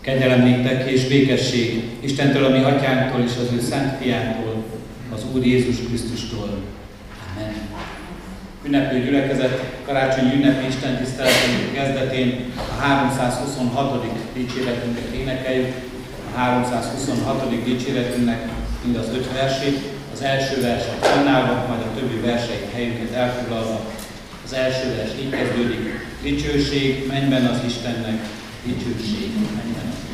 Kegyelem néktek és békesség Istentől, a mi atyánktól és az ő szent fiától, az Úr Jézus Krisztustól. Amen. Ünneplő gyülekezet karácsonyi ünnepi Isten tiszteletünk kezdetén a 326. dicséretünket énekeljük. A 326. dicséretünknek mind az öt versét, az első verset fennállva, majd a többi verseit helyünket elfoglalva. Az első vers így kezdődik, dicsőség mennyben az Istennek, dicsőség mennyben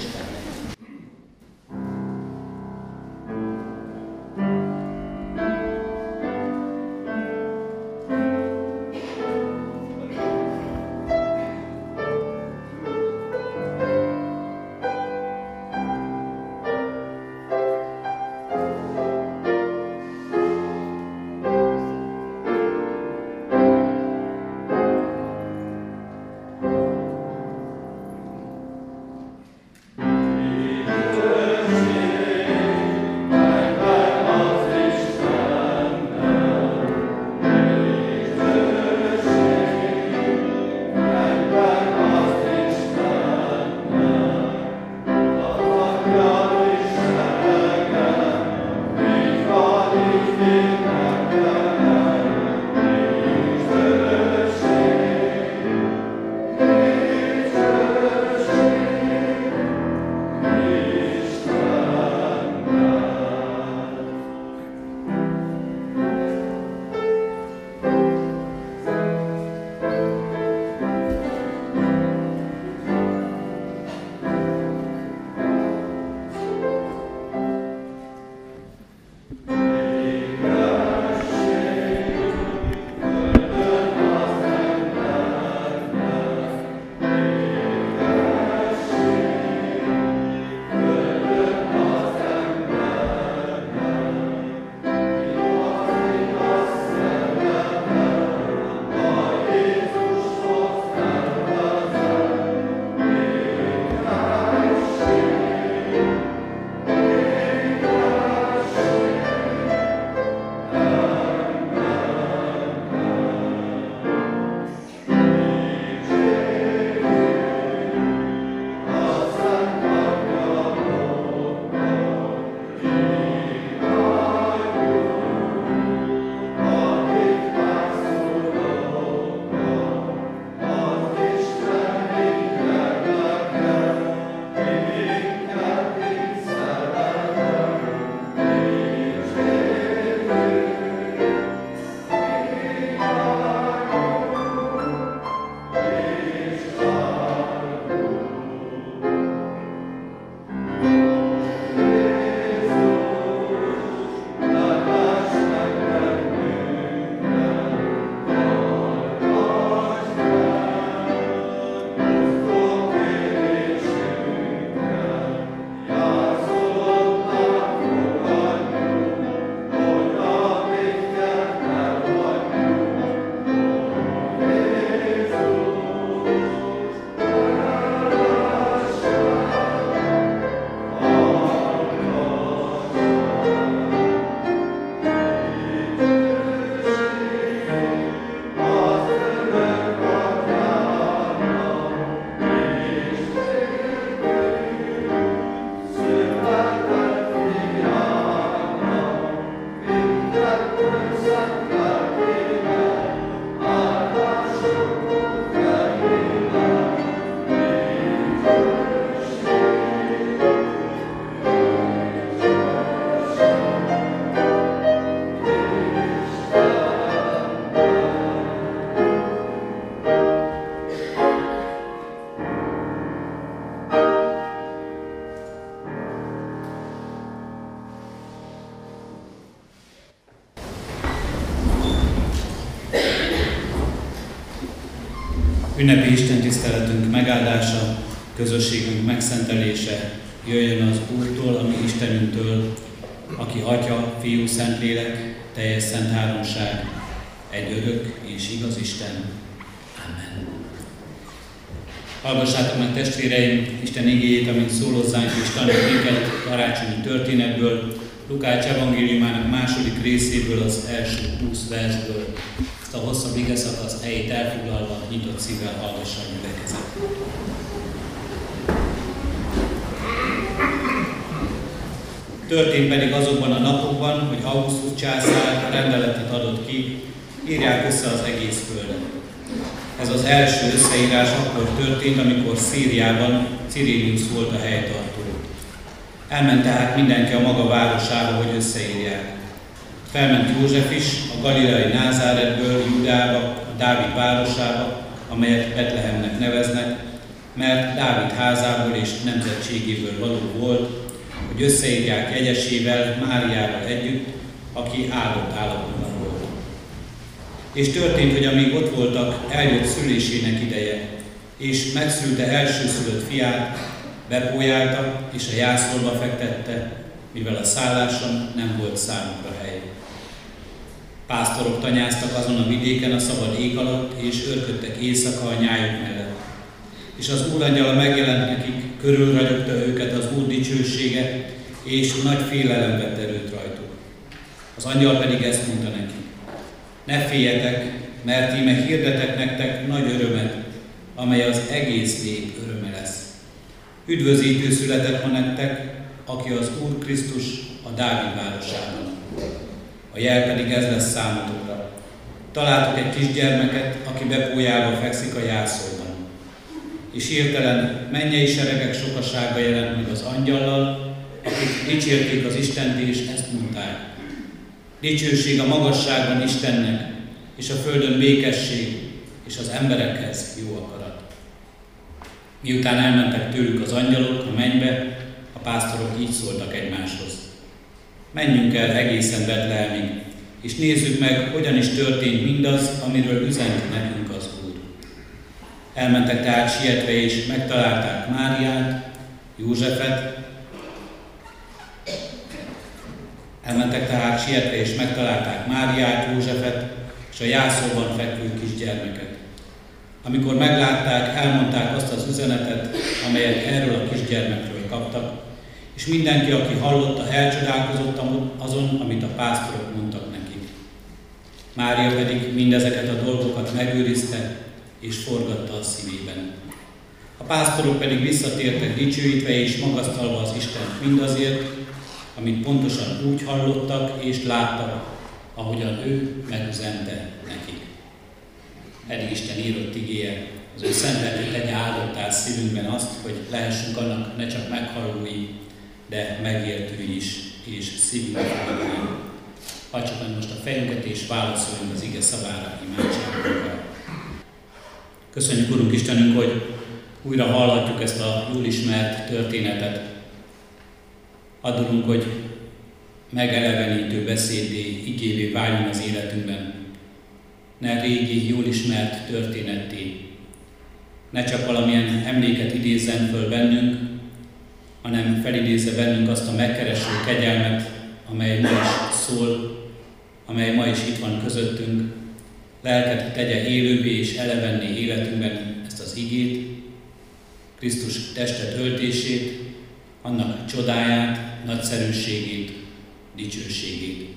megáldása, közösségünk megszentelése jöjjön az Úrtól, ami Istenünktől, aki Atya, Fiú, Szentlélek, teljes szent háromság, egy örök és igaz Isten. Amen. Hallgassátok meg testvéreim Isten igéjét, amint szólózzánk és tanít minket karácsonyi történetből, Lukács evangéliumának második részéből, az első 20 versből a hosszabb ige szakaszt helyét elfoglalva, nyitott szívvel a gyülekezet. Történt pedig azokban a napokban, hogy Augustus császár rendeletet adott ki, írják össze az egész földet. Ez az első összeírás akkor történt, amikor Szíriában Cyrilius volt a helytartó. Elment tehát mindenki a maga városába, hogy összeírják. Felment József is a galileai Názáretből Judába, a Dávid városába, amelyet Betlehemnek neveznek, mert Dávid házából és nemzetségéből való volt, hogy összeírják egyesével, Máriával együtt, aki áldott állapotban volt. És történt, hogy amíg ott voltak, eljött szülésének ideje, és megszülte elsőszülött fiát, bepójálta és a jászolba fektette, mivel a szálláson nem volt számukra hely. Pásztorok tanyáztak azon a vidéken a szabad ég alatt, és örködtek éjszaka a nyájuk mellett. És az Úr megjelent nekik, körülragyogta őket az Úr dicsősége, és nagy félelem vett erőt rajtuk. Az angyal pedig ezt mondta neki, ne féljetek, mert íme hirdetek nektek nagy örömet, amely az egész nép öröme lesz. Üdvözítő született ma nektek, aki az Úr Krisztus a Dávid városában. A jel pedig ez lesz számotokra. Találtok egy kisgyermeket, aki bepójálva fekszik a jászolban. És hirtelen mennyei seregek sokasága jelent meg az angyallal, akik dicsérték az Istent és ezt mondták. Dicsőség a magasságban Istennek, és a földön békesség, és az emberekhez jó akarat. Miután elmentek tőlük az angyalok a mennybe, a pásztorok így szóltak egymáshoz. Menjünk el egészen Betlehemig, és nézzük meg, hogyan is történt mindaz, amiről üzent nekünk az Úr. Elmentek tehát sietve, és megtalálták Máriát, Józsefet, Elmentek tehát sietve, és megtalálták Máriát, Józsefet, és a jászolban fekvő kisgyermeket. Amikor meglátták, elmondták azt az üzenetet, amelyet erről a kisgyermekről kaptak, és mindenki, aki hallotta, elcsodálkozott azon, amit a pásztorok mondtak neki. Mária pedig mindezeket a dolgokat megőrizte, és forgatta a szívében. A pásztorok pedig visszatértek dicsőítve és magasztalva az Istent mindazért, amit pontosan úgy hallottak és láttak, ahogyan ő megüzente nekik. Eddig Isten írott igéje, az ő szentelő tegye áldottál szívünkben azt, hogy lehessünk annak ne csak meghallói, de megértői is, és szívünkbe fogadói. Hagyjuk meg most a fejünket, és válaszoljunk az ige szavára imádságunkkal. Köszönjük, Urunk Istenünk, hogy újra hallhatjuk ezt a jól ismert történetet. Adunk, hogy megelevenítő beszédé, igévé váljon az életünkben. Ne régi, jól ismert történetté. Ne csak valamilyen emléket idézzen föl bennünk, hanem felidézze bennünk azt a megkereső kegyelmet, amely ma is szól, amely ma is itt van közöttünk. Lelket tegye élővé és elevenni életünkben ezt az igét, Krisztus testet öltését, annak csodáját, nagyszerűségét, dicsőségét.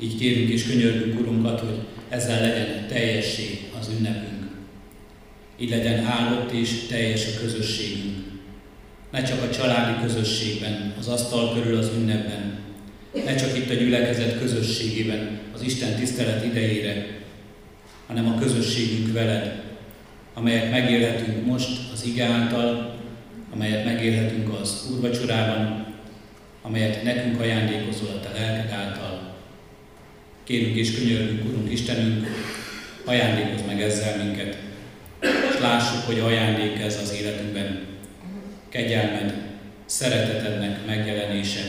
Így kérünk és könyörgünk Urunkat, hogy ezzel legyen teljessé az ünnepünk. Így legyen áldott és teljes a közösségünk. Ne csak a családi közösségben, az asztal körül az ünnepben, ne csak itt a gyülekezet közösségében, az Isten tisztelet idejére, hanem a közösségünk veled, amelyet megélhetünk most az ige által, amelyet megélhetünk az úrvacsorában, amelyet nekünk ajándékozol a te lelked által. Kérünk és könyörgünk, Urunk Istenünk, ajándékozz meg ezzel minket, és lássuk, hogy ajándék ez az életünkben. Kegyelmed, szeretetednek megjelenése,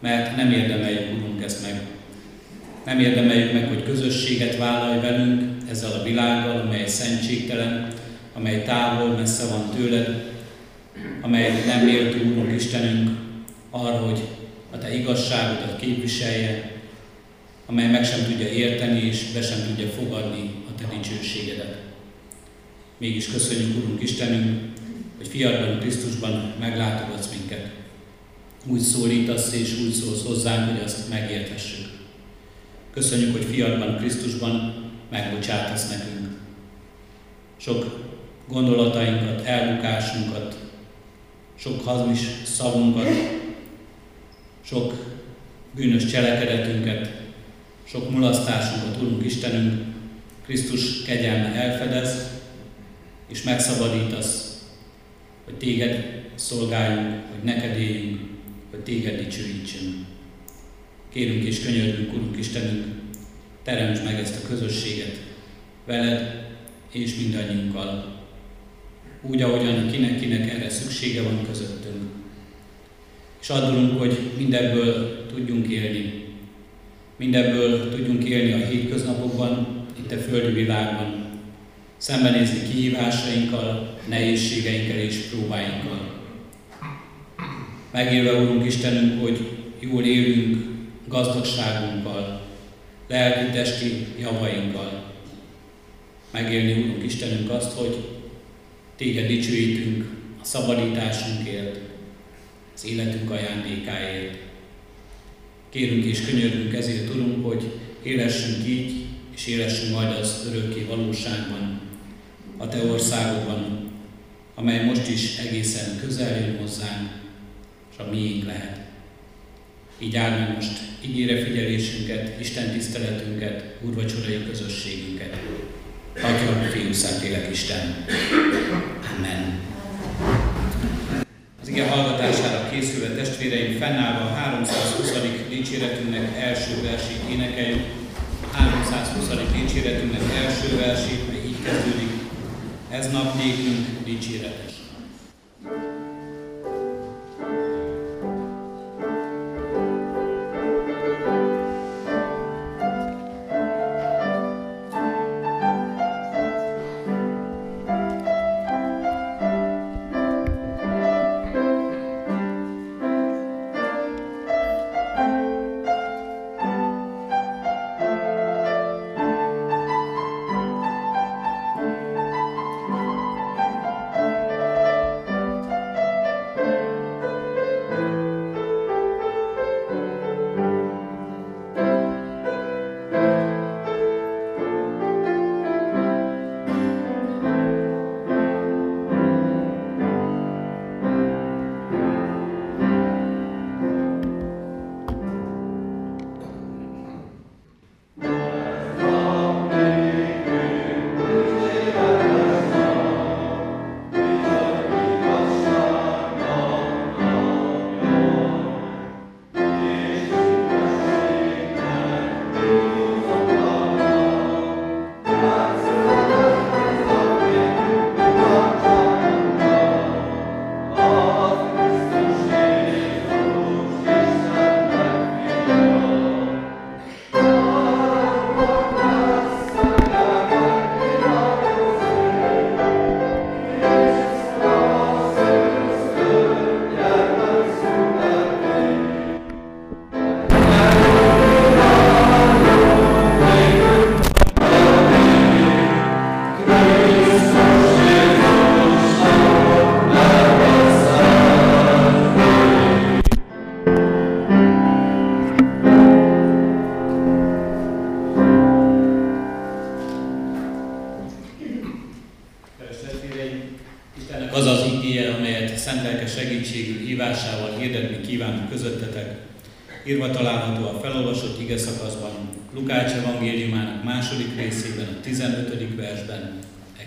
mert nem érdemeljük, Urunk, ezt meg. Nem érdemeljük meg, hogy közösséget vállalj velünk ezzel a világgal, amely szentségtelen, amely távol, messze van tőled, amely nem méltó, Úrunk Istenünk, arra, hogy a Te igazságodat képviselje, amely meg sem tudja érteni és be sem tudja fogadni a Te dicsőségedet. Mégis köszönjük, Urunk Istenünk, hogy fiadban, Krisztusban meglátogatsz minket. Úgy szólítasz és úgy szólsz hozzánk, hogy azt megérthessük. Köszönjük, hogy fiadban, Krisztusban megbocsátasz nekünk. Sok gondolatainkat, elbukásunkat, sok hazmis szavunkat, sok bűnös cselekedetünket, sok mulasztásunkat, Urunk Istenünk, Krisztus kegyelme elfedez, és megszabadítasz, hogy téged szolgáljunk, hogy neked éljünk, hogy téged dicsőítsünk. Kérünk és könyörgünk, Urunk Istenünk, teremts meg ezt a közösséget veled és mindannyiunkkal, úgy, ahogyan kinek-kinek erre szüksége van közöttünk. És addulunk, hogy mindebből tudjunk élni, mindebből tudjunk élni a hétköznapokban, itt a földi világban, szembenézni kihívásainkkal, nehézségeinkkel és próbáinkkal. Megélve, Úrunk Istenünk, hogy jól élünk gazdagságunkkal, lelki-testi javainkkal. Megélni, Úrunk Istenünk, azt, hogy Téged dicsőítünk a szabadításunkért, az életünk ajándékáért. Kérünk és könyörgünk ezért, Urunk, hogy élessünk így, és élessünk majd az örökké valóságban, a Te országodban, amely most is egészen közel jön hozzánk, és a miénk lehet. Így áld meg most ígére figyelésünket, Isten tiszteletünket, úrvacsorai közösségünket. Atya, Fiú, Szentlélek, Isten. Amen. Az ige hallgatására készülve testvéreim fennállva a 320. dicséretünknek első versét énekeljük. 320. dicséretünknek első versét, így kezdődik. Ez nap nékünk dicséretes.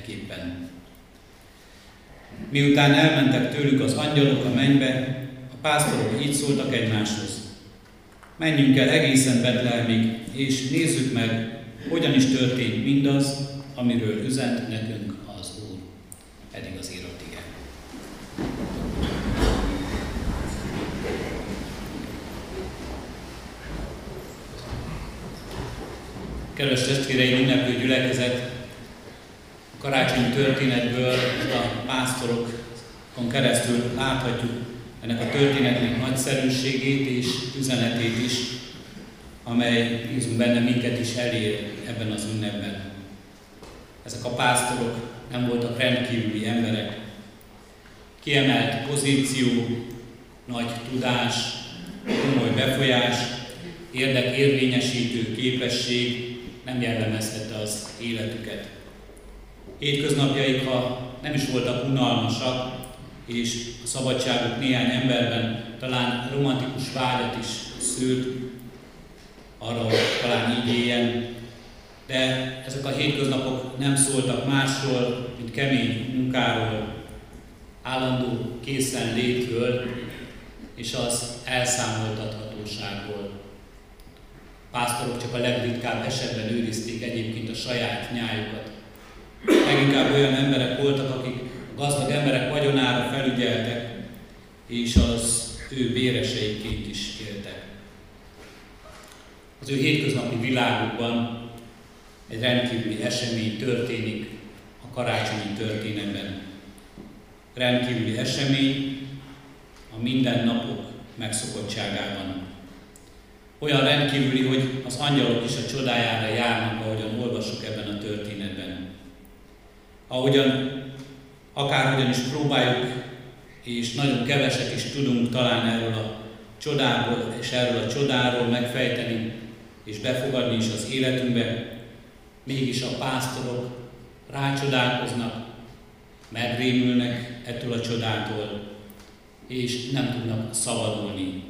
Eképpen. Miután elmentek tőlük az angyalok a mennybe, a pásztorok így szóltak egymáshoz. Menjünk el egészen Betlehemig, és nézzük meg, hogyan is történt mindaz, amiről üzent nekünk az Úr. Eddig az írott ige. Kedves testvéreim, ünneplő gyülekezet, karácsony történetből a pásztorokon keresztül láthatjuk ennek a történetnek nagyszerűségét és üzenetét is, amely bízunk benne minket is elér ebben az ünnepben. Ezek a pásztorok nem voltak rendkívüli emberek. Kiemelt pozíció, nagy tudás, komoly befolyás, érdekérvényesítő képesség, nem jellemezhette az életüket. Hétköznapjaik, ha nem is voltak unalmasak, és a szabadságuk néhány emberben talán romantikus vágyat is szült, arra, hogy talán így éljen, de ezek a hétköznapok nem szóltak másról, mint kemény munkáról, állandó készen létről és az elszámoltathatóságból. Pásztorok csak a legritkább esetben őrizték egyébként a saját nyájukat. Leginkább olyan emberek voltak, akik gazdag emberek vagyonára felügyeltek, és az ő béreseiként is éltek. Az ő hétköznapi világukban egy rendkívüli esemény történik a karácsonyi történetben. Rendkívüli esemény a mindennapok megszokottságában. Olyan rendkívüli, hogy az angyalok is a csodájára járnak, ahogyan olvasok ebben a. Ahogyan akárhogyan is próbáljuk, és nagyon keveset is tudunk talán erről a csodából és erről a csodáról megfejteni, és befogadni is az életünkbe, mégis a pásztorok rácsodálkoznak, megrémülnek ettől a csodától, és nem tudnak szabadulni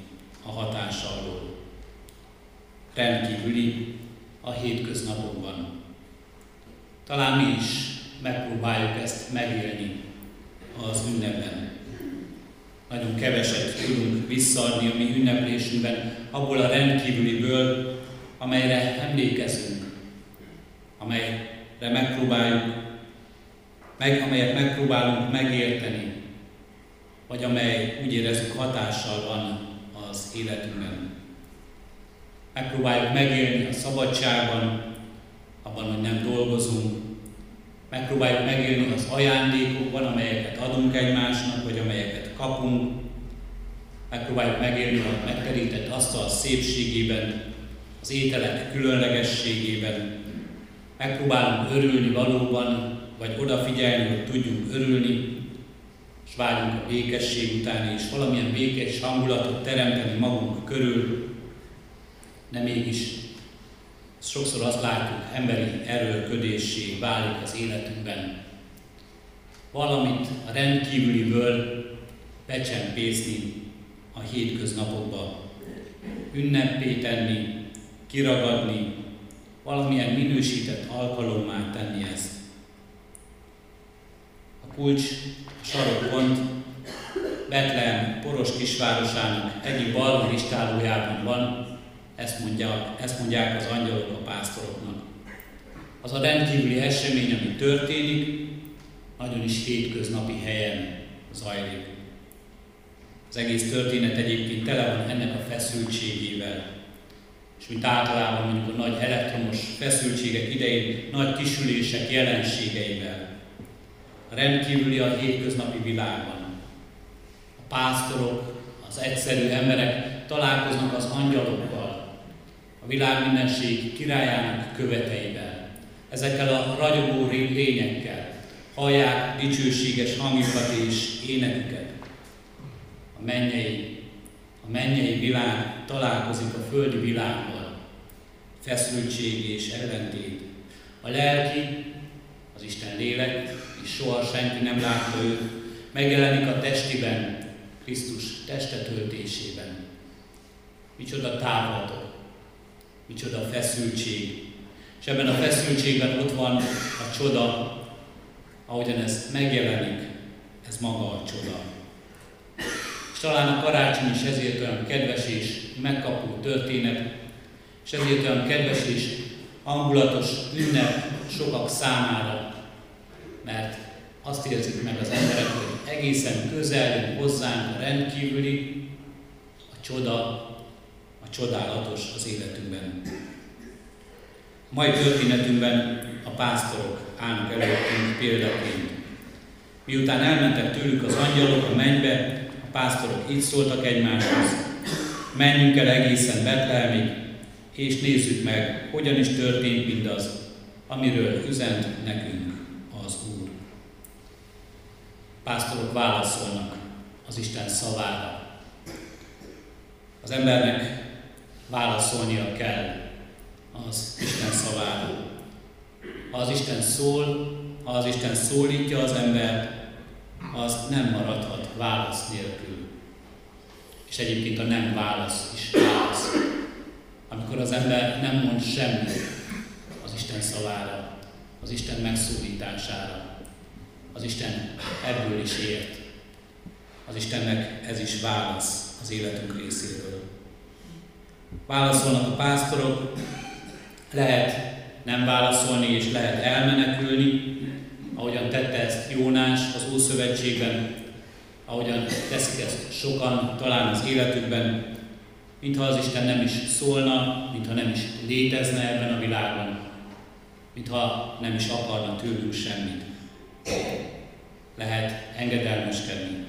a hatása alól. Rendkívüli a hétköznapokban. Talán mi is megpróbáljuk ezt megélni az ünnepben. Nagyon keveset tudunk visszaadni a mi ünneplésünkben abból a rendkívüliből, amelyre emlékezünk, amelyre megpróbáljuk, meg, amelyet megpróbálunk megérteni, vagy amely úgy érezzük hatással van az életünkben. Megpróbáljuk megélni a szabadságban, abban, hogy nem dolgozunk, megpróbáljuk megélni az ajándékokban, amelyeket adunk egymásnak, vagy amelyeket kapunk, megpróbáljuk megélni a megterített asztal szépségében, az ételek különlegességében, megpróbálunk örülni valóban, vagy odafigyelni, hogy tudjunk örülni, és vágyunk a békesség után, és valamilyen békés hangulatot teremteni magunk körül, de mégis sokszor azt látjuk, emberi erőködésé válik az életünkben. Valamit a rendkívüliből becsempészni a hétköznapokba, ünnepé tenni, kiragadni, valamilyen minősített alkalommá tenni ezt. A kulcs sarokpont Betlehem poros kisvárosának egyik balon istálójában van, ezt mondják, ezt mondják az angyalok a pásztoroknak. Az a rendkívüli esemény, ami történik, nagyon is hétköznapi helyen zajlik. Az egész történet egyébként tele van ennek a feszültségével. És mint általában mondjuk a nagy elektromos feszültségek idején, nagy kisülések jelenségeivel. A rendkívüli a hétköznapi világban. A pásztorok, az egyszerű emberek találkoznak az angyalokkal, a világ mindenség királyának követeivel, ezekkel a ragyogó lényekkel, hallják dicsőséges hangjukat és éneküket. A mennyei, a mennyei világ találkozik a földi világgal, feszültség és ellentét. A lelki, az Isten lélek, és soha senki nem látta őt, megjelenik a testiben, Krisztus testetöltésében. Micsoda távlatok, micsoda feszültség. És ebben a feszültségben ott van a csoda, ahogyan ez megjelenik, ez maga a csoda. És talán a karácsony is ezért olyan kedves és megkapó történet, és ezért olyan kedves és hangulatos ünnep sokak számára, mert azt érzik meg az emberek, hogy egészen közel hozzánk a rendkívüli, a csoda, csodálatos az életünkben. Mai történetünkben a pásztorok állnak előttünk példaként. Miután elmentek tőlük az angyalok a mennybe, a pásztorok így szóltak egymáshoz, menjünk el egészen Betlehemig, és nézzük meg, hogyan is történt mindaz, amiről üzent nekünk az Úr. Pásztorok válaszolnak az Isten szavára. Az embernek válaszolnia kell az Isten szavára. Ha az Isten szól, ha az Isten szólítja az embert, az nem maradhat válasz nélkül. És egyébként a nem válasz is válasz. Amikor az ember nem mond semmit az Isten szavára, az Isten megszólítására, az Isten ebből is ért. Az Istennek ez is válasz az életünk részéről. Válaszolnak a pásztorok, lehet nem válaszolni és lehet elmenekülni, ahogyan tette ezt Jónás az Ószövetségben, ahogyan teszik ezt sokan talán az életükben, mintha az Isten nem is szólna, mintha nem is létezne ebben a világban, mintha nem is akarna tőlünk semmit. Lehet engedelmeskedni,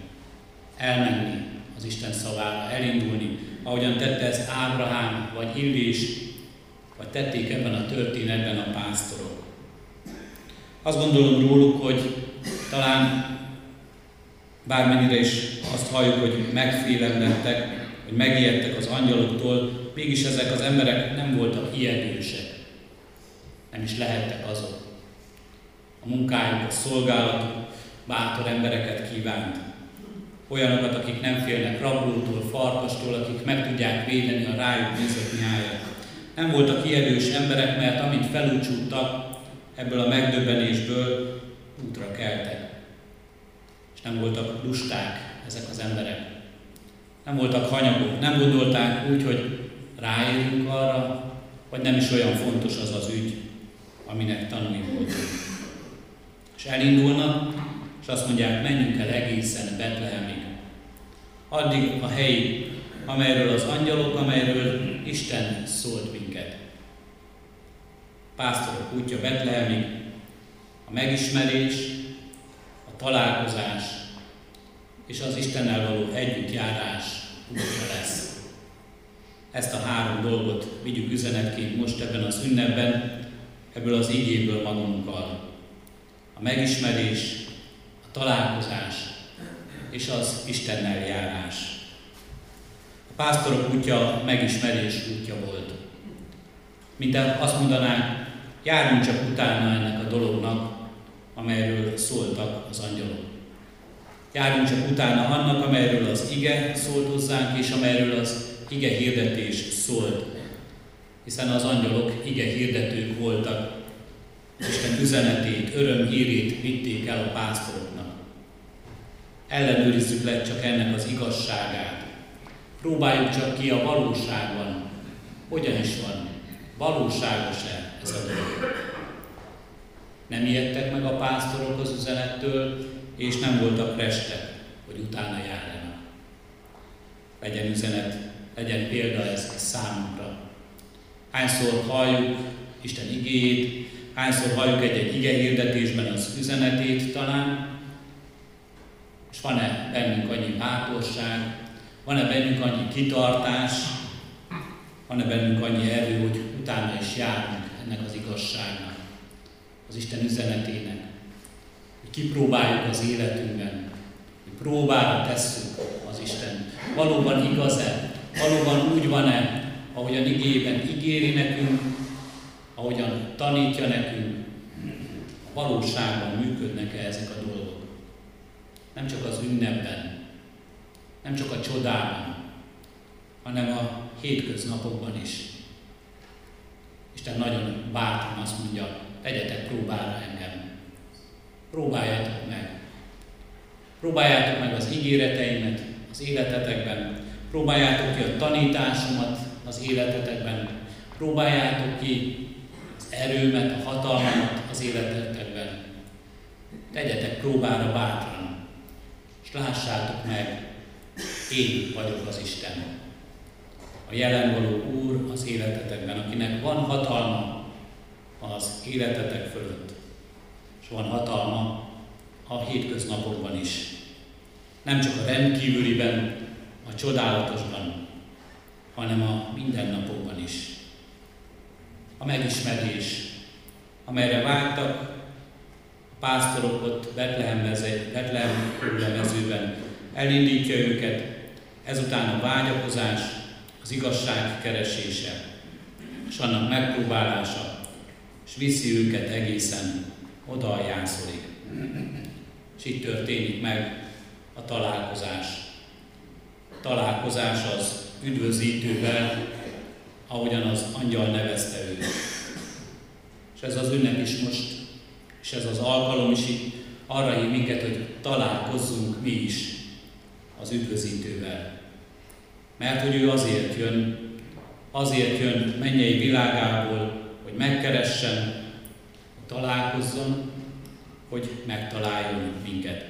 elmenni az Isten szavára, elindulni, ahogyan tette ezt Ábrahám vagy Illés, vagy tették ebben a történetben a pásztorok. Azt gondolom róluk, hogy talán bármennyire is azt halljuk, hogy megfélemlettek, hogy megijedtek az angyaloktól, mégis ezek az emberek nem voltak ijedősek. Nem is lehettek azok. A munkájuk, a szolgálatuk bátor embereket kívánt. Olyanokat, akik nem félnek rablótól, farkastól, akik meg tudják védeni a rájuk nézett nyájat. Nem voltak ijedős emberek, mert amint felúcsúttak, ebből a megdöbbenésből útra keltek. És nem voltak lusták ezek az emberek. Nem voltak hanyagok, nem gondolták úgy, hogy ráérünk arra, vagy nem is olyan fontos az az ügy, aminek tanulni voltunk. És elindulnak, és azt mondják, menjünk el egészen Betlehemig. Addig a helyi, amelyről az angyalok, amelyről Isten szólt minket pásztorok útja Betlehemig, a megismerés, a találkozás és az Istennel való együttjárás útja lesz. Ezt a három dolgot vigyük üzenetként most ebben az ünnepben, ebből az igéből magunkkal. A megismerés, találkozás és az Istennel járás. A pásztorok útja megismerés útja volt. Mint azt mondanánk, Járjunk csak utána ennek a dolognak, amelyről szóltak az angyalok. Járjunk csak utána annak, amelyről az ige szólt hozzánk, és amelyről az ige hirdetés szólt. Hiszen az angyalok ige hirdetők voltak, Isten üzenetét, örömhírét vitték el a pásztoroknak. Ellenőrizzük le csak ennek az igazságát. Próbáljuk csak ki a valóságban, hogyan is van, valóságos-e ez a dolog. Nem ijedtek meg a pásztorok az üzenettől, és nem voltak restek, hogy utána járjanak. Legyen üzenet, legyen példa ez számunkra. Hányszor halljuk Isten igéjét, hányszor halljuk egy-egy ige hirdetésben az üzenetét talán, és van-e bennünk annyi bátorság, van-e bennünk annyi kitartás, van-e bennünk annyi erő, hogy utána is járunk ennek az igazságnak, az Isten üzenetének, hogy kipróbáljuk az életünkben, hogy próbára tesszük az Isten. Valóban igaz-e? Valóban úgy van-e, ahogyan igében ígéri nekünk, ahogyan tanítja nekünk, a valóságban működnek-e ezek a dolgok. Nem csak az ünnepben, nem csak a csodában, hanem a hétköznapokban is. Isten nagyon bátran azt mondja, tegyetek próbára engem. Próbáljátok meg. Próbáljátok meg az ígéreteimet az életetekben. Próbáljátok ki a tanításomat az életetekben. Próbáljátok ki az erőmet, a hatalmat az életetekben. Tegyetek próbára bátran, lássátok meg, én vagyok az Isten a jelen való Úr az életetekben, akinek van hatalma az életetek fölött, és van hatalma a hétköznapokban is. Nem csak a rendkívüliben, a csodálatosban, hanem a mindennapokban is. A megismerés, amelyre vágtak a pásztorok ott Betlehem, mezőben, elindítja őket, ezután a vágyakozás, az igazság keresése, és annak megpróbálása, és viszi őket egészen oda a jászolig. És itt történik meg a találkozás. A találkozás az üdvözítővel, ahogyan az angyal nevezte őt. És ez az ünnep is most, és ez az alkalom is arra hív minket, hogy találkozzunk mi is az üdvözítővel. Mert hogy ő azért jön, azért jön mennyei világából, hogy megkeressen, hogy találkozzon, hogy megtaláljon minket.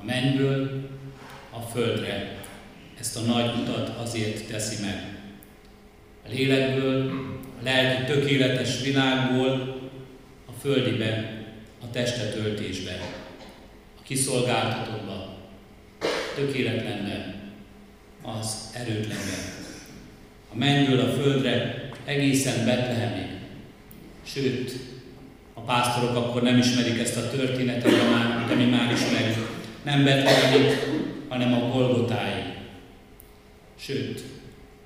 A mennyből a földre ezt a nagy utat azért teszi meg. A lélekből, a lelki tökéletes világból a földibe, a testetöltésbe, a kiszolgáltatottba, tökéletlenbe, az erőtlenbe. A mennyből a földre egészen Betlehemig. Sőt, a pásztorok akkor nem ismerik ezt a történetet, de mi már ismerjük. Nem Betlehemig, hanem a Golgotáig. Sőt,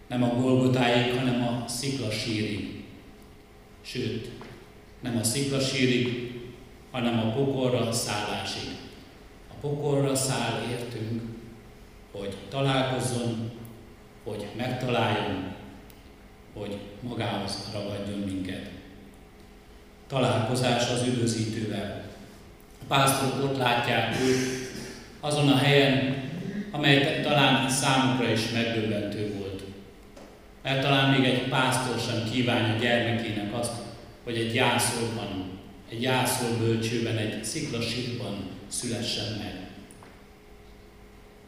nem a Golgotáig, hanem a sziklasírig. Sőt, nem a sziklasírig, hanem a pokorra szállásig. A pokorra száll értünk, hogy találkozzon, hogy megtaláljon, hogy magához ragadjon minket. Találkozás az üdvözítővel. A pásztorok ott látják őt azon a helyen, amely talán számukra is megdöbbentő volt. Mert talán még egy pásztor sem kívánja gyermekének azt, hogy egy jászolban, egy jászol bölcsőben, egy sziklasírban szülessen meg.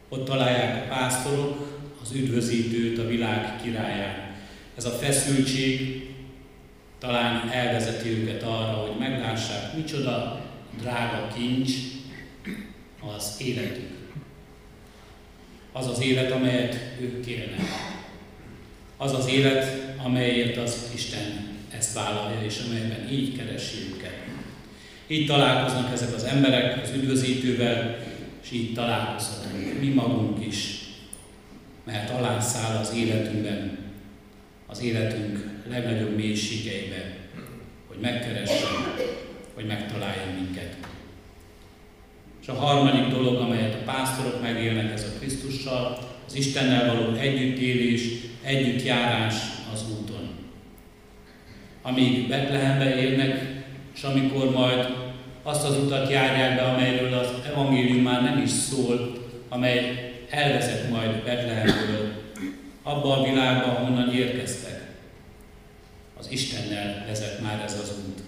Ott találják a pásztorok az üdvözítőt, a világ királyát. Ez a feszültség talán elvezeti őket arra, hogy meglássák, micsoda drága kincs az életük. Az az élet, amelyet ők kérnek. Az az élet, amelyért az Isten ezt vállalja, és amelyben így keresi őket. Így találkoznak ezek az emberek az üdvözítővel, és így találkozhatunk mi magunk is, mert alá száll az életünkben, az életünk legnagyobb mélységeibe, hogy megkeressen, hogy megtaláljon minket. És a harmadik dolog, amelyet a pásztorok megélnek, ez a Krisztussal, az Istennel való együttélés, együttjárás. Amíg Betlehembe élnek, és amikor majd azt az utat járják be, amelyről az evangélium már nem is szól, amely elvezet majd Betlehemből, abba a világba, honnan érkeztek. Az Istennel vezet már ez az út.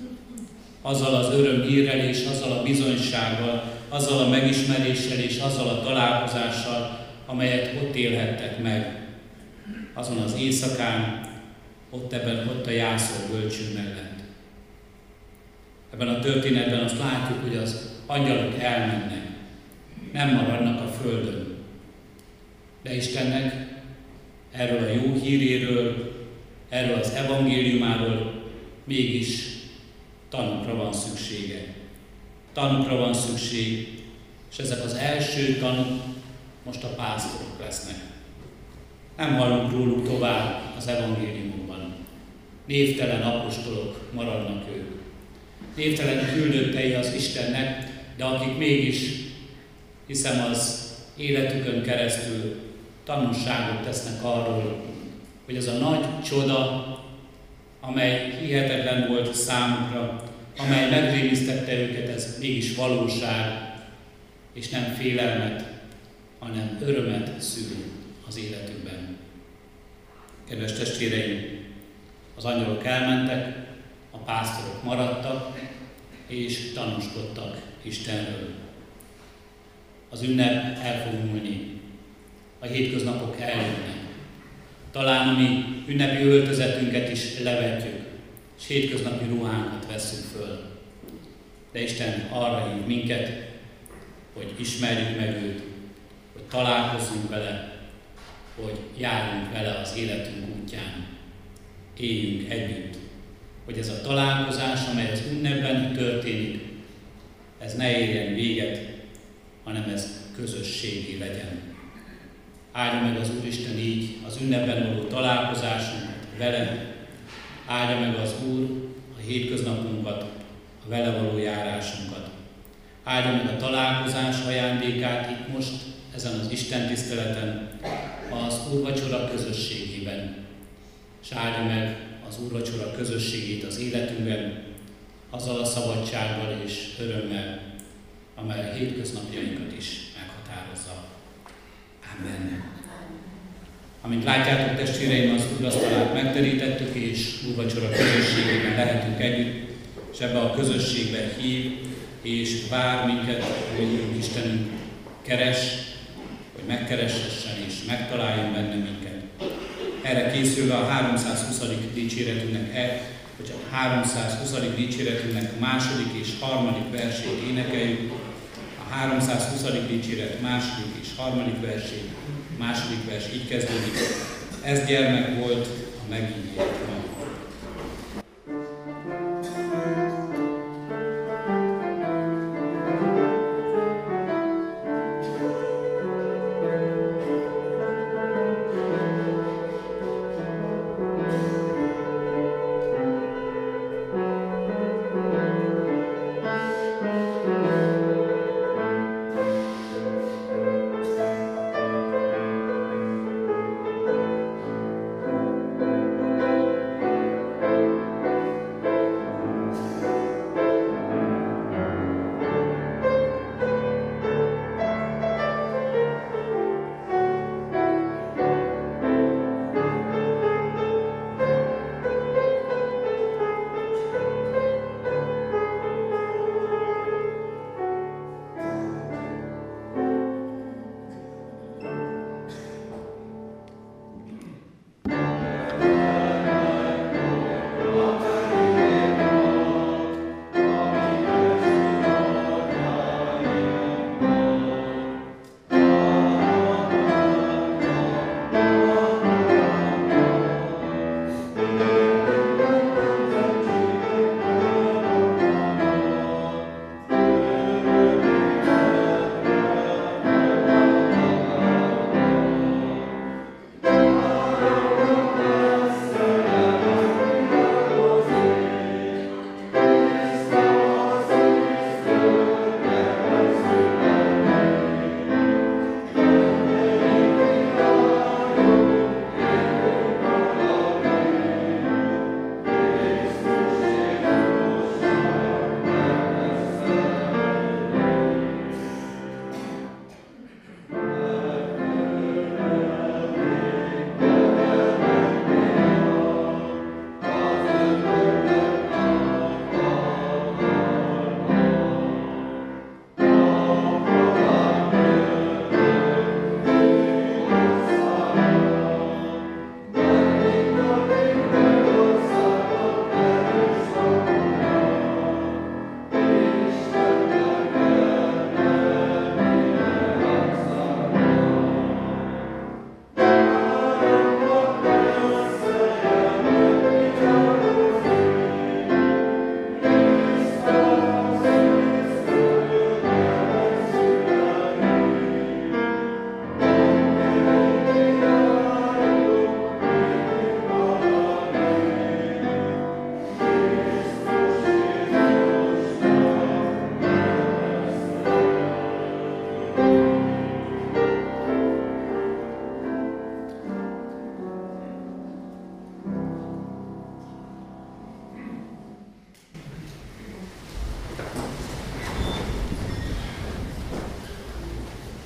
Azzal az örömhírrel és azzal a bizonysággal, azzal a megismeréssel és azzal a találkozással, amelyet ott élhettek meg. Azon az éjszakán, ott ebben, ott a jászol bölcső mellett. Ebben a történetben azt látjuk, hogy az angyalok elmennek, nem maradnak a földön. De Istennek erről a jó híréről, erről az evangéliumáról mégis tanukra van szüksége. Tanukra van szükség, és ezek az első tanuk most a pásztorok lesznek. Nem hallunk róluk tovább az evangéliumokban. Névtelen apostolok maradnak ők. Névtelen küldöttei az Istennek, de akik mégis, hiszem az életükön keresztül tanulságot tesznek arról, hogy az a nagy csoda, amely hihetetlen volt számukra, amely megrémisztette őket, ez mégis valóság, és nem félelmet, hanem örömet szül az életükben. Kedves testvéreim, az angyalok elmentek, a pásztorok maradtak, és tanúskodtak Istenről. Az ünnep el fog múlni, a hétköznapok eljönnek. Talán a mi ünnepi öltözetünket is levetjük, és hétköznapi ruhánkat veszünk föl. De Isten arra hív minket, hogy ismerjük meg őt, hogy találkozzunk vele, hogy járjunk vele az életünk útján, éljünk együtt, hogy ez a találkozás, amely az ünnepben történik, ez ne érjen véget, hanem ez közösségi legyen. Áldja meg az Úristen így az ünnepben való találkozásunkat vele, áldja meg az Úr a hétköznapunkat, a vele való járásunkat. Áldja meg a találkozás ajándékát itt most, ezen az Isten tiszteleten, az Úrvacsora közösségében. És áldja meg az Úrvacsora közösségét az életünkben, azzal a szabadsággal és örömmel, amely a hétköznapjainkat is meghatározza. Amen. Amint látjátok, testvéreim, az úrasztalát megterítettük, és úrvacsora közösségében lehetünk együtt, és ebbe a közösségbe hív, és vár minket, hogy Istenünk keres, hogy megkeressessen és megtaláljon benne minket. Erre készülve a 320. dicséretünknek, e, hogy a 320. dicséretünknek második és harmadik versét énekeljük, a 320. dicséret második és harmadik versét, második vers így kezdődik. Ez gyermek volt a megígért ma.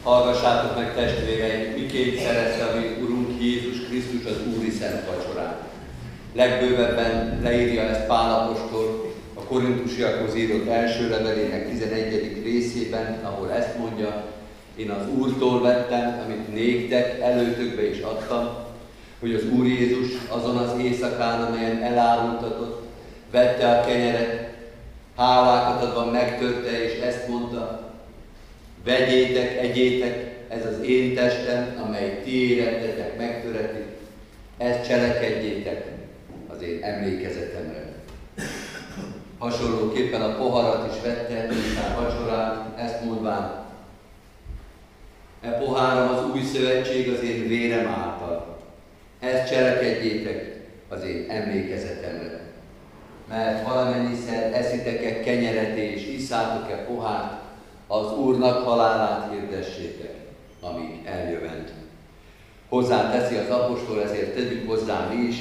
Hallgassátok meg testvéreim, miként szerezte a mi Urunk Jézus Krisztus az Úri Szent Vacsorát. Legbővebben leírja ezt Pálapostól a korintusiakhoz írott első levelének 11. részében, ahol ezt mondja, én az Úrtól vettem, amit néktek, előtökbe is adtam, hogy az Úr Jézus azon az éjszakán, amelyen elárultatott, vette a kenyeret, hálákat adva megtörte, és ezt mondta, Vegyétek, egyétek, ez az én testem, amely ti életetek megtöreti, ezt cselekedjétek az én emlékezetemre. Hasonlóképpen a poharat is vette, a vacsorán, ezt mondván, e poháram az új szövetség az én vérem által. Ezt cselekedjétek az én emlékezetemre. Mert valamennyiszer eszitek-e kenyeret és iszátok-e pohárt, az Úrnak halálát hirdessétek, amíg eljövend. Hozzá teszi az apostol, ezért tegyük hozzá mi is,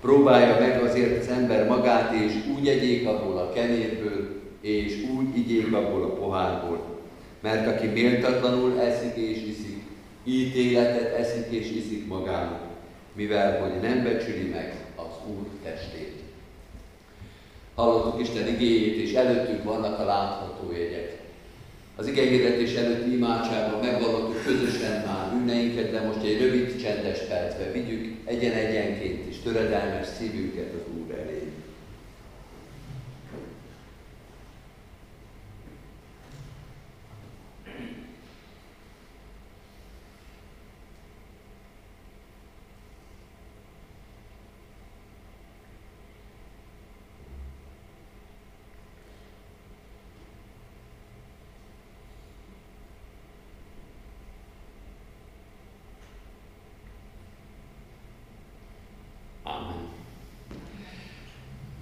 próbálja meg azért az ember magát, és úgy egyék abból a kenyérből, és úgy igyék abból a pohárból. Mert aki méltatlanul eszik és iszik, ítéletet eszik és iszik magának, mivel hogy nem becsüli meg az Úr testét. Hallottuk Isten igéjét, és előttünk vannak a látható jegyek. Az igényhirdetés előtti imádságban megvallottuk közösen már bűneinket, de most egy rövid, csendes percbe vigyük egyen-egyenként is töredelmes szívünket az Úr elé.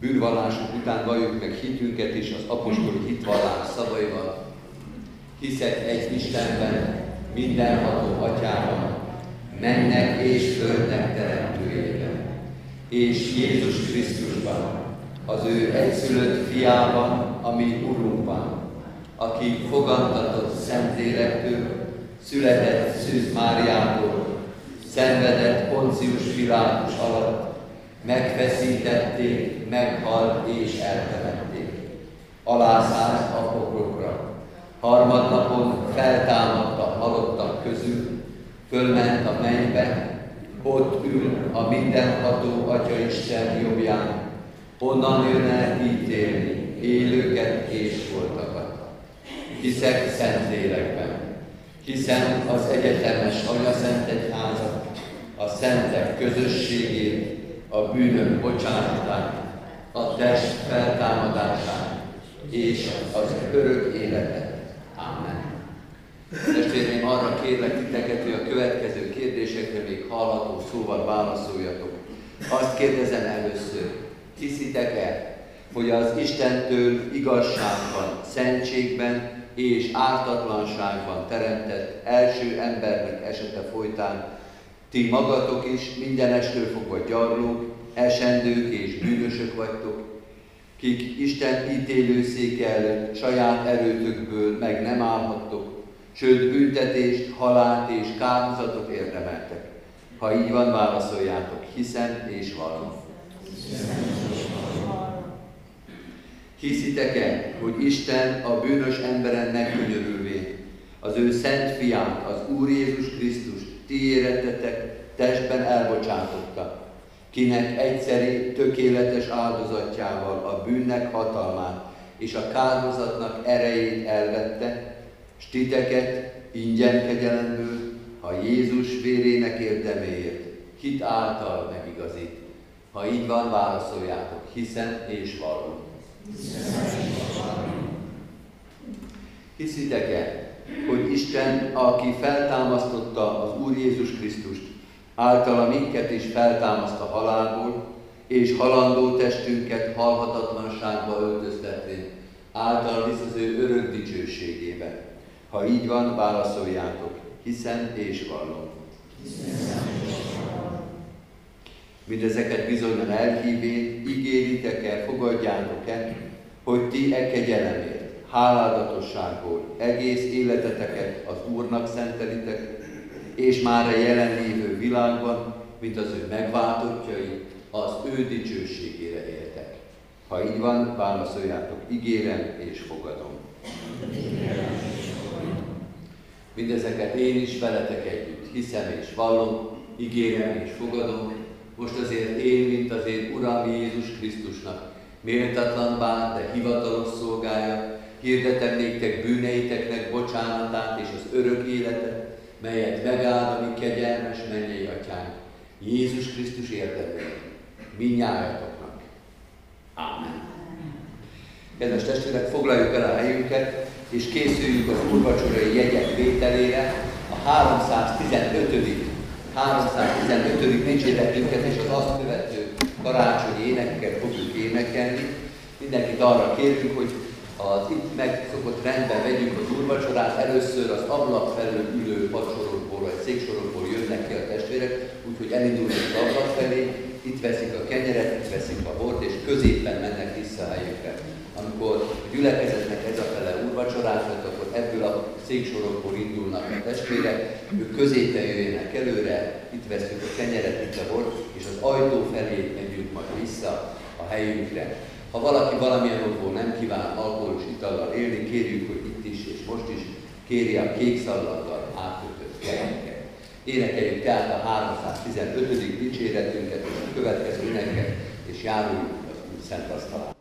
Bűnvallásunk után valljuk meg hitünket is az apostoli hitvallás szavaival. Hiszek egy Istenben, mindenható atyában, mennek és földnek teremtőjében, és Jézus Krisztusban, az ő egyszülött fiában, ami Urunkban, aki fogantatott Szentlélektől, született Szűz Máriától, szenvedett Poncius Pilátus alatt, megfeszítették, meghalt és eltemették. Alászállt a pokrokra. Harmadnapon feltámadt a halottak közül, fölment a mennybe, ott ül a mindenható Atya Isten jobbján, onnan jön el ítélni élőket és voltakat. Hiszek szent lélekben, hiszen az egyetemes Anya Szent Egyházat, a szentek közösségét, a bűnök bocsánatát, a test feltámadását és az örök életet. Amen. Testvéreim, arra kérlek titeket, hogy a következő kérdésekre még hallható szóval válaszoljatok. Azt kérdezem először, hiszitek-e, hogy az Istentől igazságban, szentségben és ártatlanságban teremtett első embernek esete folytán ti magatok is mindenestől fogva gyarlók, esendők és bűnösök vagytok, kik Isten ítélőszéke előtt saját erőtökből meg nem állhattok, sőt büntetést, halált és kárhozatot érdemeltek. Ha így van, válaszoljátok, hiszem és vallom. Hiszitek-e, hogy Isten a bűnös emberen megkönyörülvén az ő szent fiát, az Úr Jézus Krisztus ti érettetek, testben elbocsátotta, kinek egyszeri, tökéletes áldozatjával a bűnnek hatalmát és a kárhozatnak erejét elvette, s titeket ingyen kegyelemből, ha Jézus vérének érdeméért, hit által megigazít. Ha így van, válaszoljátok, hiszem és vallom. Hiszitek-e, hogy Isten, aki feltámasztotta az Úr Jézus Krisztust, általa minket is feltámaszt a halálból, és halandó testünket halhatatlanságba öltöztetvén, által visz az ő örök dicsőségébe. Ha így van, válaszoljátok, hiszem és vallom. Mindezeket bizonyan elhívén, ígéritek-e, fogadjátok-e, hogy ti e kegyelemért, háládatosságból egész életeteket az Úrnak szentelitek, és már a jelenlévő világban, mint az ő megváltottjai, az ő dicsőségére éltek. Ha így van, válaszoljátok, ígérem és fogadom. Mindezeket én is veletek együtt hiszem és vallom, ígérem és fogadom, most azért én, mint az én Uram Jézus Krisztusnak, méltatlan bár, de hivatalos szolgája, hirdetem néktek bűneiteknek bocsánatát és az örök életet, melyet megáld a mi kegyelmes mennyei atyánk, Jézus Krisztus érdemében, minnyájatoknak. Ámen. Kedves testvérek, foglaljuk el a helyünket, és készüljünk az úrvacsorai jegyek vételére, a 315. 315. dicséretünket és az azt követő karácsonyi énekkel fogjuk énekelni. Mindenkit arra kérjük, hogy az itt megszokott rendben vegyük az úrvacsorát, először az ablak felől ülő padsorokból vagy széksorokból jönnek ki a testvérek, úgyhogy elindulnak az ablak felé, itt veszik a kenyeret, itt veszik a bort, és középen mennek vissza a helyükre. Amikor a gyülekezetnek ez a fele úrvacsorát, akkor ebből a széksorokból indulnak a testvérek, ők középen jöjjenek előre, itt veszünk a kenyeret, itt a bort, és az ajtó felé megyünk majd vissza a helyünkre. Ha valaki valamilyen okból nem kíván alkoholos itallal élni, kérjük, hogy itt is és most is kéri a kék szallaggal átkötött kejeket. Énekeljük tehát a 315. dicséretünket és a következő éneket, és járuljunk az Úr Szent Asztalához.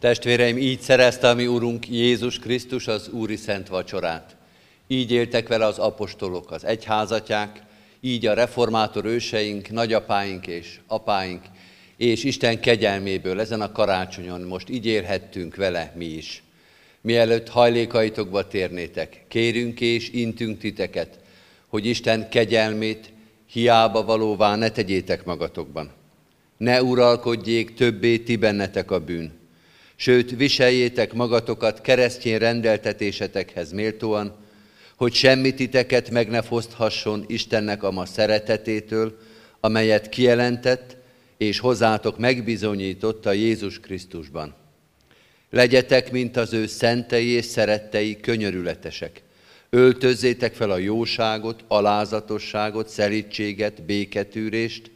Testvéreim, így szerezte a mi Urunk Jézus Krisztus az Úri Szent Vacsorát. Így éltek vele az apostolok, az egyházatják, így a reformátor őseink, nagyapáink és apáink, és Isten kegyelméből ezen a karácsonyon most így élhettünk vele mi is. Mielőtt hajlékaitokba térnétek, kérünk és intünk titeket, hogy Isten kegyelmét hiába valóvá ne tegyétek magatokban. Ne uralkodjék többé ti bennetek a bűn, sőt viseljétek magatokat keresztény rendeltetésetekhez méltóan, hogy semmit titeket meg ne foszthasson Istennek a ma szeretetétől, amelyet kijelentett, és hozzátok megbizonyította Jézus Krisztusban. Legyetek, mint az ő szentei és szerettei, könyörületesek. Öltözzétek fel a jóságot, alázatosságot, szelítséget, béketűrést,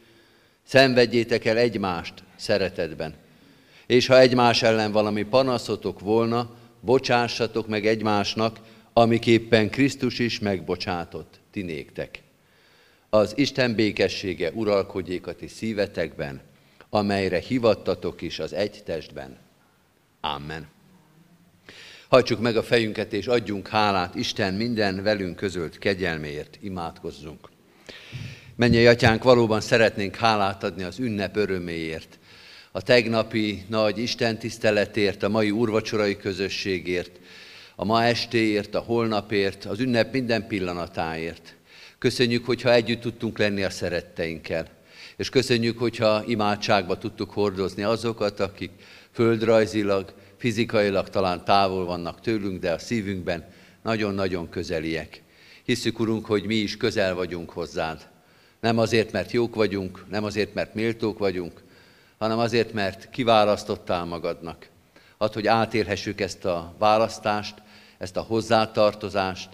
szenvedjétek el egymást szeretetben. És ha egymás ellen valami panaszotok volna, bocsássatok meg egymásnak, amiképpen Krisztus is megbocsátott tinéktek. Az Isten békessége uralkodjék a ti szívetekben, amelyre hivattatok is az egy testben. Amen. Hajtsuk meg a fejünket és adjunk hálát Isten minden velünk közölt kegyelméért, imádkozzunk. Mennyei atyánk, valóban szeretnénk hálát adni az ünnep öröméért, a tegnapi nagy Isten tiszteletért, a mai urvacsorai közösségért, a ma estéért, a holnapért, az ünnep minden pillanatáért. Köszönjük, hogyha együtt tudtunk lenni a szeretteinkkel. És köszönjük, hogyha imádságba tudtuk hordozni azokat, akik földrajzilag, fizikailag talán távol vannak tőlünk, de a szívünkben nagyon-nagyon közeliek. Hiszük, Urunk, hogy mi is közel vagyunk hozzád. Nem azért, mert jók vagyunk, nem azért, mert méltók vagyunk, hanem azért, mert kiválasztottál magadnak. Ad, hogy átélhessük ezt a választást, ezt a hozzátartozást,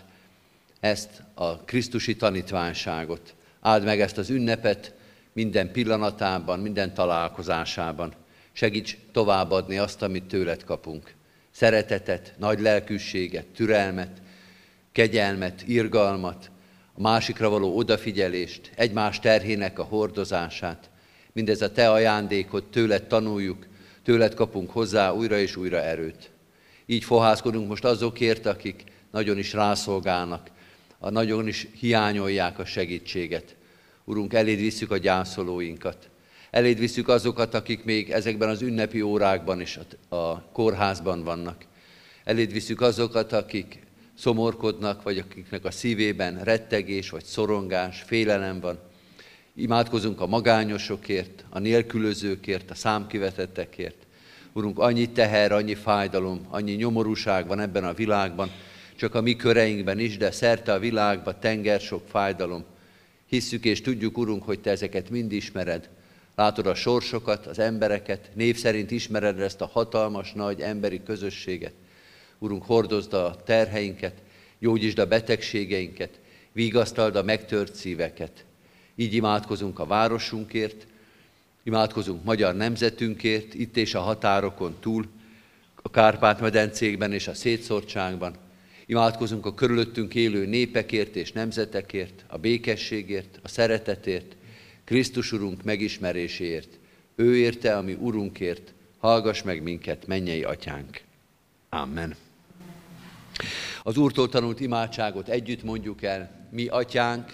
ezt a Krisztusi tanítványságot. Áld meg ezt az ünnepet minden pillanatában, minden találkozásában. Segíts továbbadni azt, amit tőled kapunk. Szeretetet, nagy lelkűséget, türelmet, kegyelmet, irgalmat, a másikra való odafigyelést, egymás terhének a hordozását. Mindez a te ajándékot, tőled tanuljuk, tőled kapunk hozzá újra és újra erőt. Így fohászkodunk most azokért, akik nagyon is rászolgálnak, a nagyon is hiányolják a segítséget. Urunk, eléd visszük a gyászolóinkat. Eléd visszük azokat, akik még ezekben az ünnepi órákban is a kórházban vannak. Eléd visszük azokat, akik szomorkodnak, vagy akiknek a szívében rettegés, vagy szorongás, félelem van. Imádkozunk a magányosokért, a nélkülözőkért, a számkivetettekért. Urunk, annyi teher, annyi fájdalom, annyi nyomorúság van ebben a világban, csak a mi köreinkben is, de szerte a világban tenger sok fájdalom. Hisszük és tudjuk, Urunk, hogy Te ezeket mind ismered. Látod a sorsokat, az embereket, név szerint ismered ezt a hatalmas, nagy emberi közösséget. Urunk, hordozd a terheinket, gyógyítsd a betegségeinket, vigasztald a megtört szíveket. Így imádkozunk a városunkért, Imádkozunk magyar nemzetünkért, itt és a határokon túl, a Kárpát-medencékben és a szétszórtságban. Imádkozunk a körülöttünk élő népekért és nemzetekért, a békességért, a szeretetért, Krisztus Urunk megismeréséért. Ő érte, ami Urunkért, hallgass meg minket, mennyei atyánk. Amen. Az Úrtól tanult imádságot együtt mondjuk el, mi atyánk,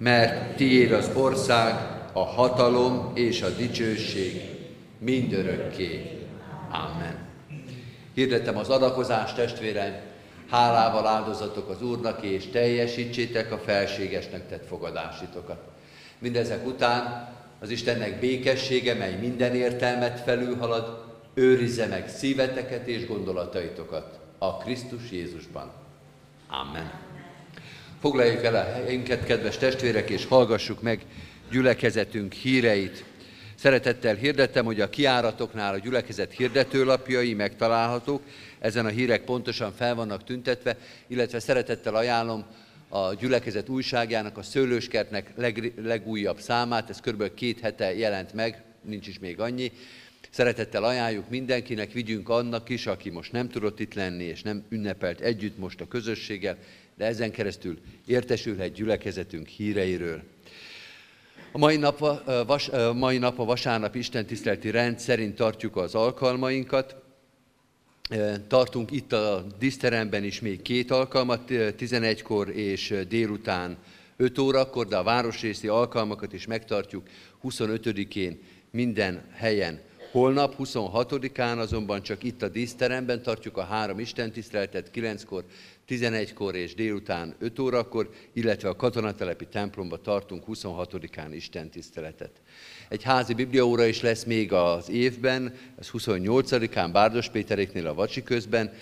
mert tiéd az ország, a hatalom és a dicsőség mindörökké. Amen. Hirdetem az adakozást, testvérem, hálával áldozatok az Úrnak, és teljesítsétek a felségesnek tett fogadásitokat. Mindezek után az Istennek békessége, mely minden értelmet felülhalad, őrizze meg szíveteket és gondolataitokat a Krisztus Jézusban. Amen. Foglaljuk el a helyünket, kedves testvérek, és hallgassuk meg gyülekezetünk híreit. Szeretettel hirdettem, hogy a kiáratoknál a gyülekezet hirdetőlapjai megtalálhatók, ezen a hírek pontosan fel vannak tüntetve, illetve szeretettel ajánlom a gyülekezet újságjának, a Szőlőskertnek leg, legújabb számát, ez kb. két hete jelent meg, nincs is még annyi. Szeretettel ajánljuk mindenkinek, vigyünk annak is, aki most nem tudott itt lenni, és nem ünnepelt együtt most a közösséggel, de ezen keresztül értesülhet gyülekezetünk híreiről. A mai nap, a, vas, mai nap a vasárnap istentiszteleti rend szerint tartjuk az alkalmainkat. Tartunk itt a diszteremben is még két alkalmat, 11-kor és délután 5 órakor, de a városrészi alkalmakat is megtartjuk 25-én minden helyen. Holnap, 26-án azonban csak itt a díszteremben tartjuk a három istentiszteletet 9-kor, 11-kor és délután 5 órakor, illetve a katonatelepi templomba tartunk 26-án istentiszteletet. Egy házi bibliaóra is lesz még az évben, ez 28-án Bárdos Péteréknél a Vacsi közben,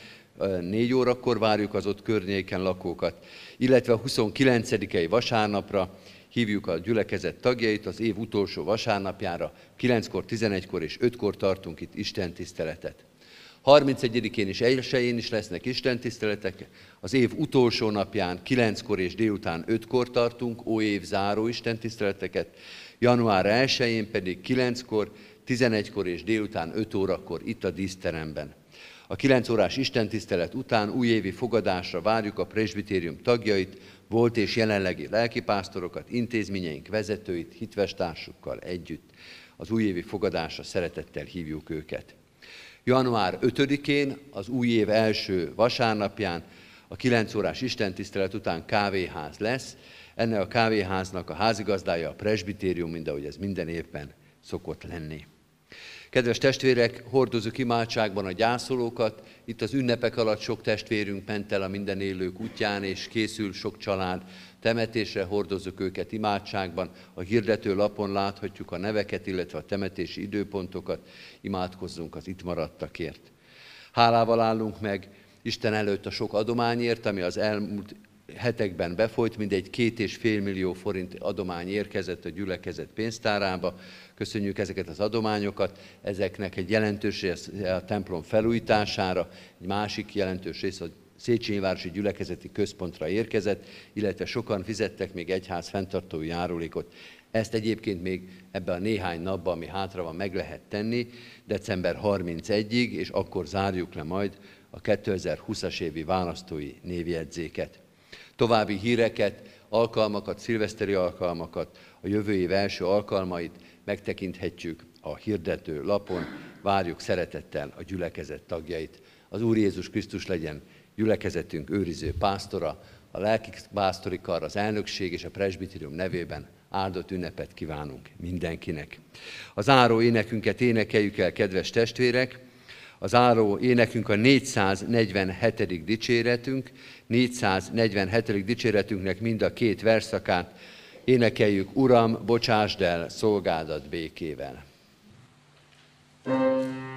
4 órakor várjuk az ott környéken lakókat, illetve a 29-i vasárnapra hívjuk a gyülekezet tagjait az év utolsó vasárnapjára, 9-kor, 11-kor és 5-kor tartunk itt Isten tiszteletet. 31-én és 1 is lesznek istentiszteletek, az év utolsó napján 9-kor és délután 5-kor tartunk év záró istentiszteleteket, január 1-én pedig 9-kor, 11-kor és délután 5 órakor itt a díszteremben. A 9 órás istentisztelet után újévi fogadásra várjuk a presbitérium tagjait, volt és jelenlegi lelkipásztorokat, intézményeink vezetőit, hitvestársukkal együtt. Az újévi fogadásra szeretettel hívjuk őket. Január 5-én, az új év első vasárnapján, a 9 órás istentisztelet után kávéház lesz. Ennek a kávéháznak a házigazdája a presbitérium, mint ahogy ez minden évben szokott lenni. Kedves testvérek, hordozunk imádságban a gyászolókat. Itt az ünnepek alatt sok testvérünk ment el a minden élők útján, és készül sok család temetésre, hordozunk őket imádságban. A hirdető lapon láthatjuk a neveket, illetve a temetési időpontokat. Imádkozzunk az itt maradtakért. Hálával állunk meg Isten előtt a sok adományért, ami az elmúlt hetekben befolyt, mindegy két és fél millió forint adomány érkezett a gyülekezet pénztárába. Köszönjük ezeket az adományokat. Ezeknek egy jelentős rész a templom felújítására, egy másik jelentős rész a Széchenyi Városi Gyülekezeti Központra érkezett, illetve sokan fizettek még egyház fenntartói járulékot. Ezt egyébként még ebben a néhány napban, ami hátra van, meg lehet tenni, december 31-ig, és akkor zárjuk le majd a 2020-as évi választói névjegyzéket. További híreket, alkalmakat, szilveszteri alkalmakat, a jövő év első alkalmait megtekinthetjük a hirdető lapon. Várjuk szeretettel a gyülekezet tagjait. Az Úr Jézus Krisztus legyen gyülekezetünk őriző pásztora, a lelki pásztori kar, az elnökség és a presbitérium nevében áldott ünnepet kívánunk mindenkinek. Az áró énekünket énekeljük el, kedves testvérek! Az áró énekünk a 447. dicséretünk, 447. dicséretünknek mind a két verszakát Énekeljük, Uram, bocsásd el szolgádat békével. thank you